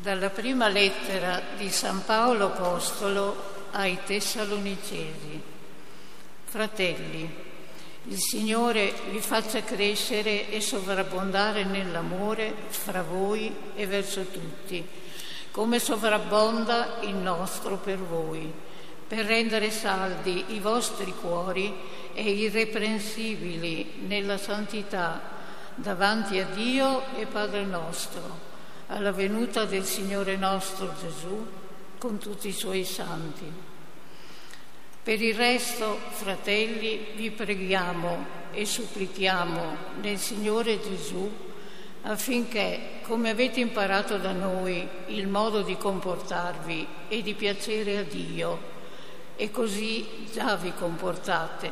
Dalla prima lettera di San Paolo Apostolo ai Tessalonicesi. Fratelli, il Signore vi faccia crescere e sovrabbondare nell'amore fra voi e verso tutti, come sovrabbonda il nostro per voi, per rendere saldi i vostri cuori e irreprensibili nella santità davanti a Dio e Padre nostro alla venuta del Signore nostro Gesù con tutti i suoi santi. Per il resto, fratelli, vi preghiamo e supplichiamo nel Signore Gesù affinché, come avete imparato da noi il modo di comportarvi e di piacere a Dio, e così già vi comportate,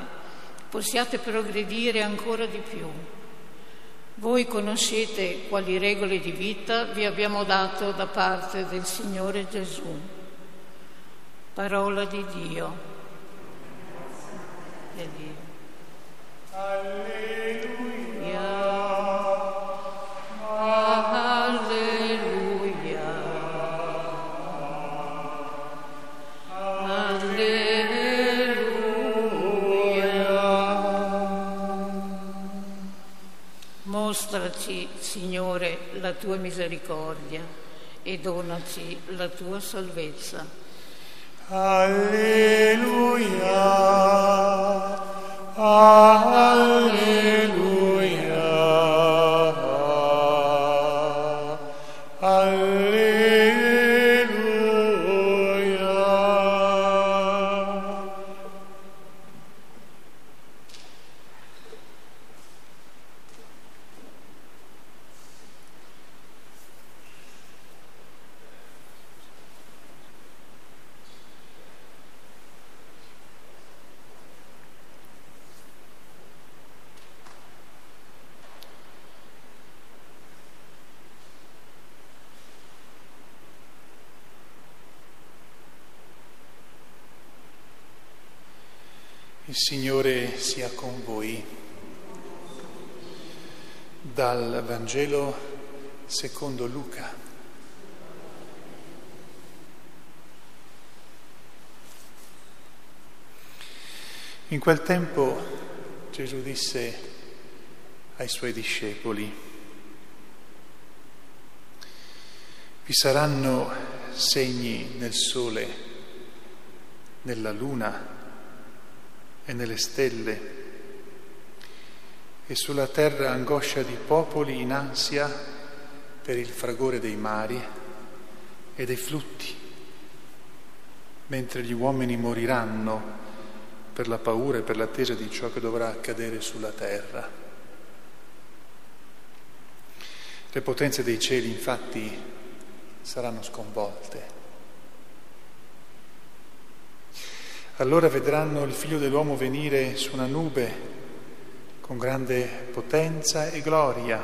possiate progredire ancora di più voi conoscete quali regole di vita vi abbiamo dato da parte del Signore Gesù. Parola di Dio. Alleluia. Mostraci, Signore, la tua misericordia e donaci la tua salvezza. Alleluia. Alleluia. Il Signore sia con voi. Dal Vangelo secondo Luca. In quel tempo Gesù disse ai suoi discepoli, vi saranno segni nel sole, nella luna, e nelle stelle, e sulla terra angoscia di popoli in ansia per il fragore dei mari e dei flutti, mentre gli uomini moriranno per la paura e per l'attesa di ciò che dovrà accadere sulla terra. Le potenze dei cieli infatti saranno sconvolte Allora vedranno il figlio dell'uomo venire su una nube con grande potenza e gloria.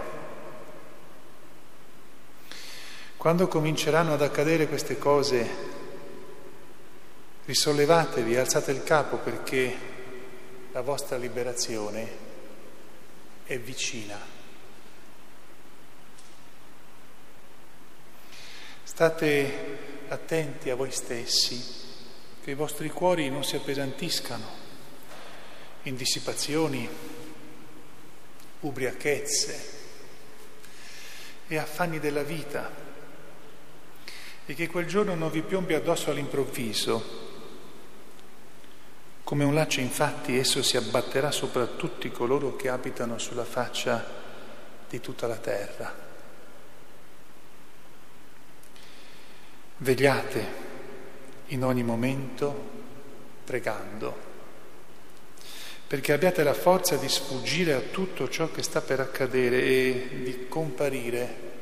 Quando cominceranno ad accadere queste cose, risollevatevi, alzate il capo perché la vostra liberazione è vicina. State attenti a voi stessi che i vostri cuori non si appesantiscano in dissipazioni, ubriachezze e affanni della vita e che quel giorno non vi piombi addosso all'improvviso. Come un laccio infatti esso si abbatterà sopra tutti coloro che abitano sulla faccia di tutta la terra. Vegliate in ogni momento pregando, perché abbiate la forza di sfuggire a tutto ciò che sta per accadere e di comparire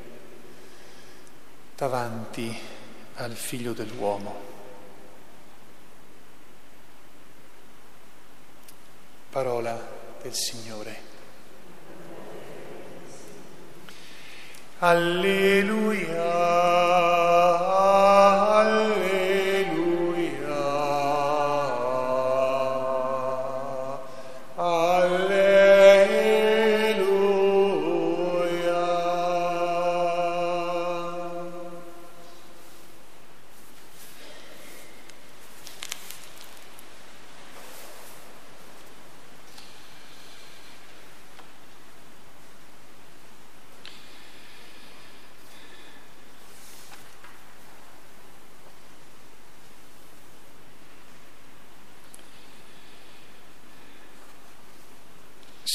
davanti al figlio dell'uomo. Parola del Signore. Alleluia.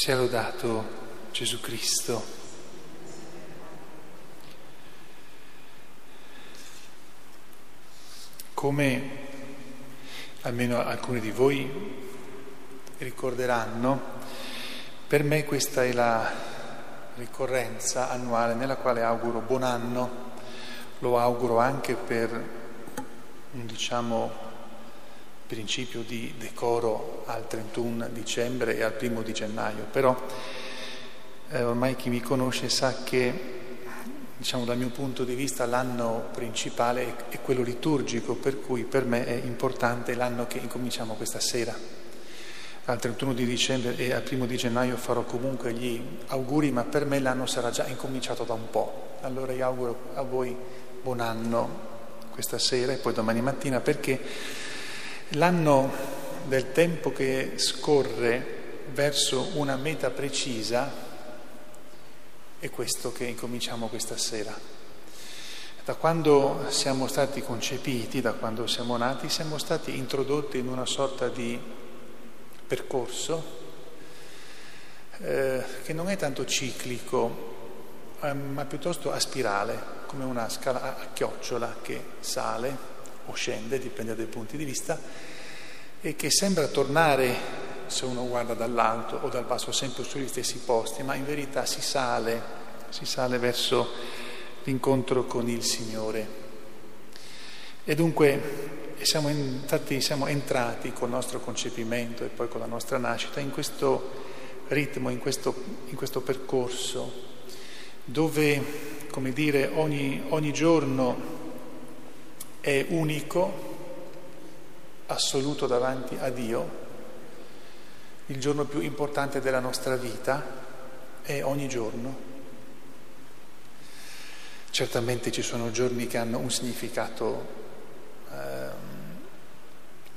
Sia lodato Gesù Cristo. Come almeno alcuni di voi ricorderanno, per me questa è la ricorrenza annuale nella quale auguro buon anno, lo auguro anche per diciamo principio di decoro al 31 dicembre e al primo di gennaio, però eh, ormai chi mi conosce sa che diciamo dal mio punto di vista l'anno principale è, quello liturgico, per cui per me è importante l'anno che incominciamo questa sera. Al 31 di dicembre e al primo di gennaio farò comunque gli auguri, ma per me l'anno sarà già incominciato da un po'. Allora io auguro a voi buon anno questa sera e poi domani mattina perché L'anno del tempo che scorre verso una meta precisa è questo che incominciamo questa sera. Da quando siamo stati concepiti, da quando siamo nati, siamo stati introdotti in una sorta di percorso eh, che non è tanto ciclico, eh, ma piuttosto a spirale, come una scala a chiocciola che sale o scende, dipende dai punti di vista, e che sembra tornare, se uno guarda dall'alto o dal basso, sempre sugli stessi posti, ma in verità si sale, si sale verso l'incontro con il Signore. E dunque siamo, infatti siamo entrati col nostro concepimento e poi con la nostra nascita in questo ritmo, in questo, in questo percorso, dove, come dire, ogni, ogni giorno è unico, assoluto davanti a Dio, il giorno più importante della nostra vita è ogni giorno. Certamente ci sono giorni che hanno un significato eh,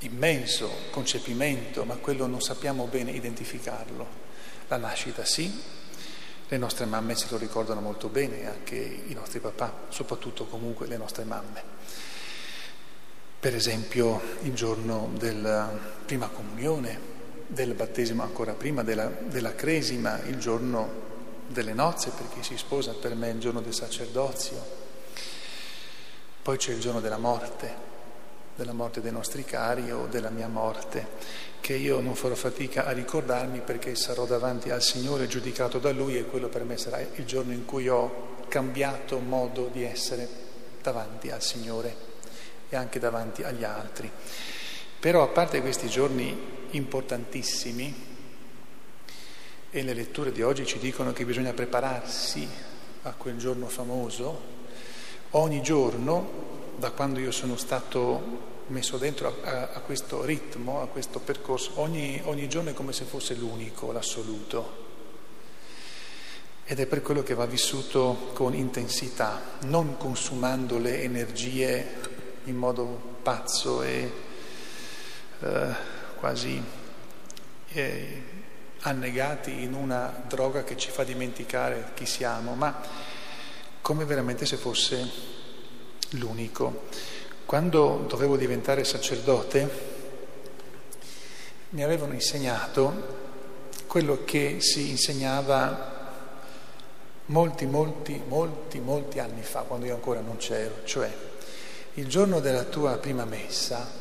immenso, concepimento, ma quello non sappiamo bene identificarlo. La nascita sì, le nostre mamme se lo ricordano molto bene, anche i nostri papà, soprattutto comunque le nostre mamme per esempio il giorno della prima comunione, del battesimo ancora prima, della, della cresima, il giorno delle nozze per chi si sposa, per me il giorno del sacerdozio. Poi c'è il giorno della morte, della morte dei nostri cari o della mia morte, che io non farò fatica a ricordarmi perché sarò davanti al Signore giudicato da Lui e quello per me sarà il giorno in cui ho cambiato modo di essere davanti al Signore e anche davanti agli altri. Però a parte questi giorni importantissimi, e le letture di oggi ci dicono che bisogna prepararsi a quel giorno famoso, ogni giorno, da quando io sono stato messo dentro a, a questo ritmo, a questo percorso, ogni, ogni giorno è come se fosse l'unico, l'assoluto. Ed è per quello che va vissuto con intensità, non consumando le energie in modo pazzo e eh, quasi eh, annegati in una droga che ci fa dimenticare chi siamo, ma come veramente se fosse l'unico. Quando dovevo diventare sacerdote mi avevano insegnato quello che si insegnava molti, molti, molti, molti anni fa, quando io ancora non c'ero, cioè il giorno della tua prima messa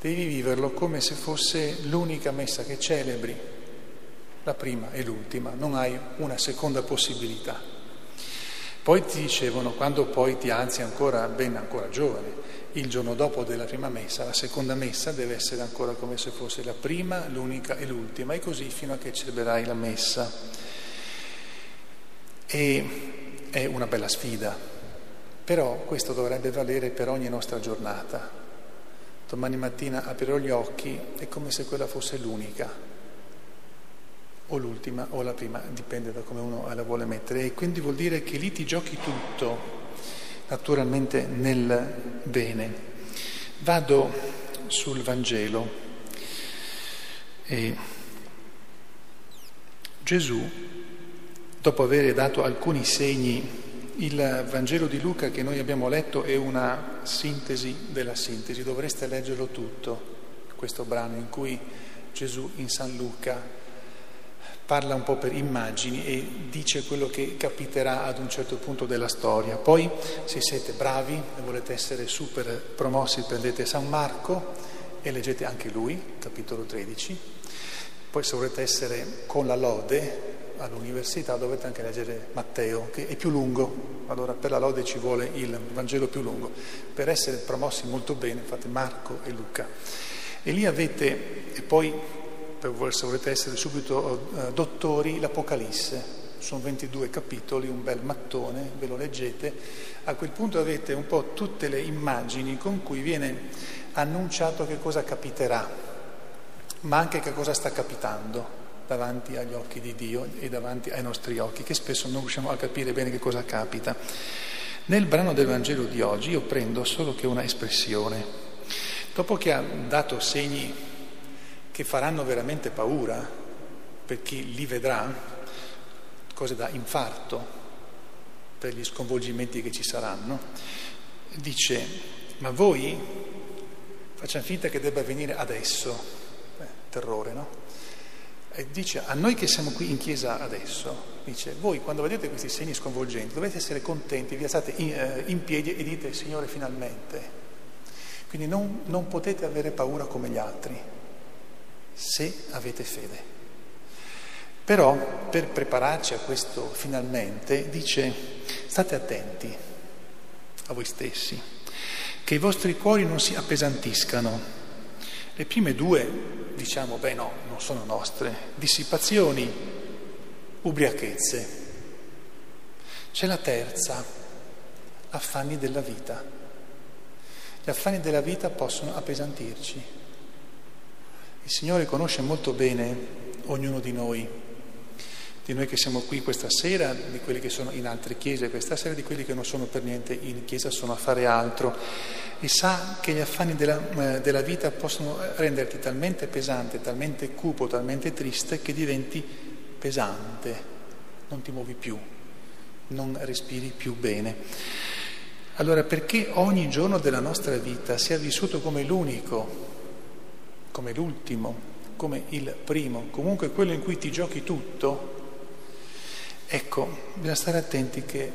devi viverlo come se fosse l'unica messa che celebri, la prima e l'ultima, non hai una seconda possibilità. Poi ti dicevano, quando poi ti alzi ancora, ben ancora giovane, il giorno dopo della prima messa, la seconda messa deve essere ancora come se fosse la prima, l'unica e l'ultima, e così fino a che celebrerai la messa. E è una bella sfida, però questo dovrebbe valere per ogni nostra giornata. Domani mattina aprirò gli occhi, è come se quella fosse l'unica, o l'ultima o la prima, dipende da come uno la vuole mettere. E quindi vuol dire che lì ti giochi tutto, naturalmente nel bene. Vado sul Vangelo e Gesù, dopo aver dato alcuni segni il Vangelo di Luca che noi abbiamo letto è una sintesi della sintesi, dovreste leggerlo tutto, questo brano in cui Gesù in San Luca parla un po' per immagini e dice quello che capiterà ad un certo punto della storia. Poi, se siete bravi e volete essere super promossi, prendete San Marco e leggete anche lui, capitolo 13. Poi, se volete essere con la lode all'università, dovete anche leggere Matteo, che è più lungo. Allora, per la lode ci vuole il Vangelo più lungo. Per essere promossi molto bene, fate Marco e Luca. E lì avete, e poi se volete essere subito eh, dottori, l'Apocalisse. Sono 22 capitoli, un bel mattone, ve lo leggete. A quel punto avete un po' tutte le immagini con cui viene annunciato che cosa capiterà, ma anche che cosa sta capitando davanti agli occhi di Dio e davanti ai nostri occhi, che spesso non riusciamo a capire bene che cosa capita. Nel brano del Vangelo di oggi io prendo solo che una espressione. Dopo che ha dato segni che faranno veramente paura per chi li vedrà, cose da infarto per gli sconvolgimenti che ci saranno, dice, ma voi facciamo finta che debba avvenire adesso, eh, terrore, no? Dice, a noi che siamo qui in chiesa adesso, dice, voi quando vedete questi segni sconvolgenti dovete essere contenti, vi alzate in, eh, in piedi e dite, Signore, finalmente. Quindi non, non potete avere paura come gli altri se avete fede. Però per prepararci a questo finalmente dice state attenti a voi stessi, che i vostri cuori non si appesantiscano. Le prime due diciamo, beh no, non sono nostre, dissipazioni, ubriachezze. C'è la terza, affanni della vita. Gli affanni della vita possono appesantirci. Il Signore conosce molto bene ognuno di noi, di noi che siamo qui questa sera, di quelli che sono in altre chiese questa sera, di quelli che non sono per niente in chiesa, sono a fare altro, e sa che gli affanni della, eh, della vita possono renderti talmente pesante, talmente cupo, talmente triste che diventi pesante, non ti muovi più, non respiri più bene. Allora perché ogni giorno della nostra vita sia vissuto come l'unico, come l'ultimo, come il primo, comunque quello in cui ti giochi tutto, ecco, bisogna stare attenti che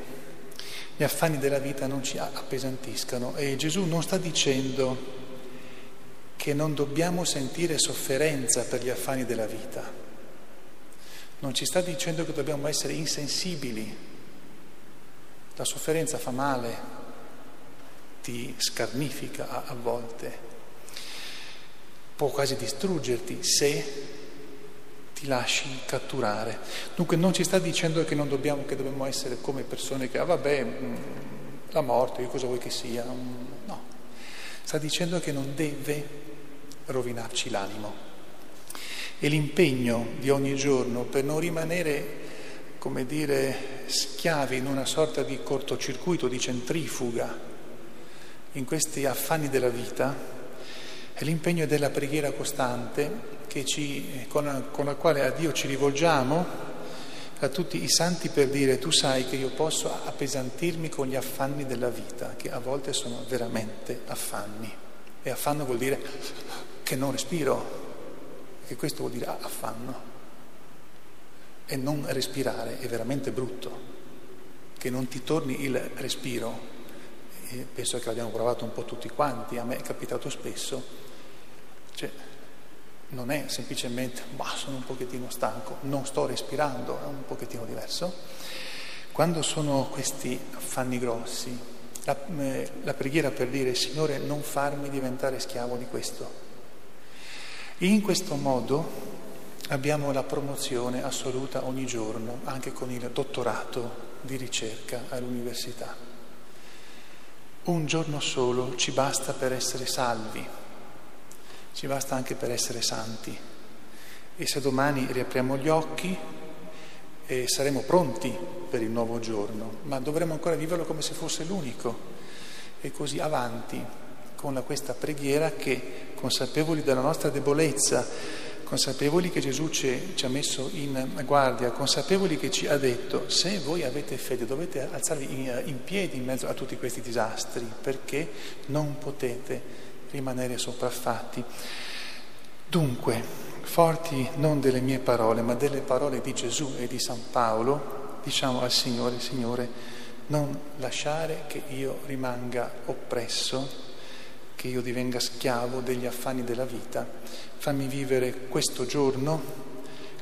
gli affanni della vita non ci appesantiscano. E Gesù non sta dicendo che non dobbiamo sentire sofferenza per gli affanni della vita, non ci sta dicendo che dobbiamo essere insensibili, la sofferenza fa male, ti scarnifica a, a volte, può quasi distruggerti se ti lasci catturare. Dunque non ci sta dicendo che dobbiamo, che dobbiamo essere come persone che, ah vabbè, mm, la morte, io cosa vuoi che sia? Mm, no, sta dicendo che non deve rovinarci l'animo. E l'impegno di ogni giorno per non rimanere, come dire, schiavi in una sorta di cortocircuito, di centrifuga, in questi affanni della vita, è l'impegno della preghiera costante ci, con, con la quale a Dio ci rivolgiamo, a tutti i santi per dire tu sai che io posso appesantirmi con gli affanni della vita, che a volte sono veramente affanni. E affanno vuol dire che non respiro, che questo vuol dire affanno. E non respirare è veramente brutto, che non ti torni il respiro. E penso che l'abbiamo provato un po' tutti quanti, a me è capitato spesso cioè, non è semplicemente, ma sono un pochettino stanco, non sto respirando, è un pochettino diverso. Quando sono questi affanni grossi, la, eh, la preghiera per dire, Signore, non farmi diventare schiavo di questo. In questo modo abbiamo la promozione assoluta ogni giorno, anche con il dottorato di ricerca all'università. Un giorno solo ci basta per essere salvi, ci basta anche per essere santi. E se domani riapriamo gli occhi e saremo pronti per il nuovo giorno, ma dovremo ancora viverlo come se fosse l'unico. E così avanti con questa preghiera che, consapevoli della nostra debolezza, consapevoli che Gesù ci, ci, ha messo in guardia, consapevoli che ci ha detto se voi avete fede dovete alzarvi in, in piedi in mezzo a tutti questi disastri perché non potete rimanere sopraffatti. Dunque, forti non delle mie parole, ma delle parole di Gesù e di San Paolo, diciamo al Signore, Signore, non lasciare che io rimanga oppresso, che io divenga schiavo degli affanni della vita. Fammi vivere questo giorno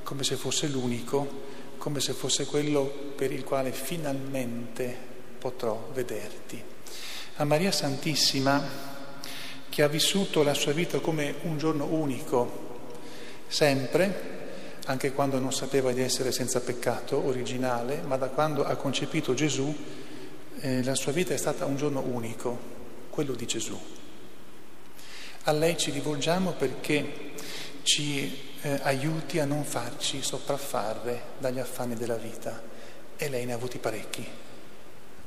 come se fosse l'unico, come se fosse quello per il quale finalmente potrò vederti. A Maria Santissima, che ha vissuto la sua vita come un giorno unico, sempre, anche quando non sapeva di essere senza peccato originale, ma da quando ha concepito Gesù, eh, la sua vita è stata un giorno unico, quello di Gesù. A lei ci rivolgiamo perché ci eh, aiuti a non farci sopraffare dagli affanni della vita e lei ne ha avuti parecchi,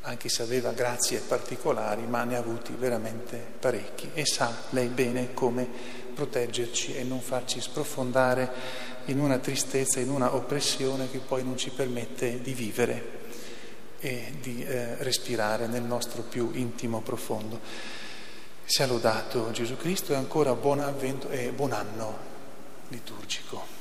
anche se aveva grazie particolari, ma ne ha avuti veramente parecchi e sa lei bene come proteggerci e non farci sprofondare in una tristezza, in una oppressione che poi non ci permette di vivere e di eh, respirare nel nostro più intimo profondo. Sia lodato Gesù Cristo e ancora buon avvento e buon anno liturgico.